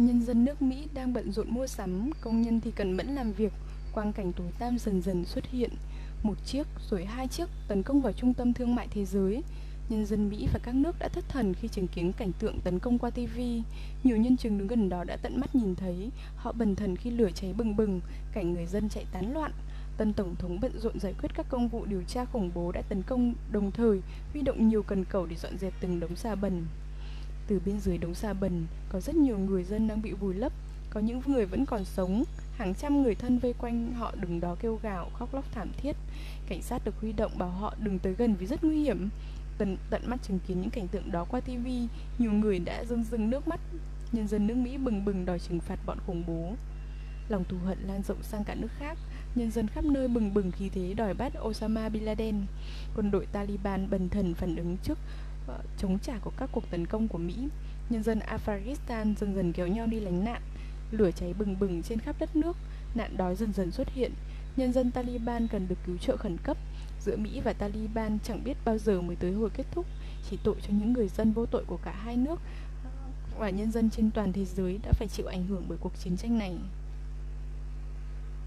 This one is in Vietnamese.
Nhân dân nước Mỹ đang bận rộn mua sắm, công nhân thì cần mẫn làm việc, quang cảnh tối tăm dần dần xuất hiện. Một chiếc, rồi hai chiếc tấn công vào trung tâm thương mại thế giới. Nhân dân Mỹ và các nước đã thất thần khi chứng kiến cảnh tượng tấn công qua TV. Nhiều nhân chứng đứng gần đó đã tận mắt nhìn thấy, họ bần thần khi lửa cháy bừng bừng, cảnh người dân chạy tán loạn. Tân Tổng thống bận rộn giải quyết các công vụ điều tra khủng bố đã tấn công đồng thời, huy động nhiều cần cầu để dọn dẹp từng đống xà bần. Từ bên dưới đống xà bần, có rất nhiều người dân đang bị vùi lấp, có những người vẫn còn sống, hàng trăm người thân vây quanh họ đứng đó kêu gào, khóc lóc thảm thiết. Cảnh sát được huy động bảo họ đừng tới gần vì rất nguy hiểm. Tận, tận mắt chứng kiến những cảnh tượng đó qua TV, nhiều người đã rưng rưng nước mắt. Nhân dân nước Mỹ bừng bừng đòi trừng phạt bọn khủng bố. Lòng thù hận lan rộng sang cả nước khác, nhân dân khắp nơi bừng bừng khí thế đòi bắt Osama Bin Laden. Quân đội Taliban bần thần phản ứng trước uh, chống trả của các cuộc tấn công của Mỹ. Nhân dân Afghanistan dần dần kéo nhau đi lánh nạn. Lửa cháy bừng bừng trên khắp đất nước, nạn đói dần dần xuất hiện. Nhân dân Taliban cần được cứu trợ khẩn cấp. Giữa Mỹ và Taliban chẳng biết bao giờ mới tới hồi kết thúc, chỉ tội cho những người dân vô tội của cả hai nước và nhân dân trên toàn thế giới đã phải chịu ảnh hưởng bởi cuộc chiến tranh này.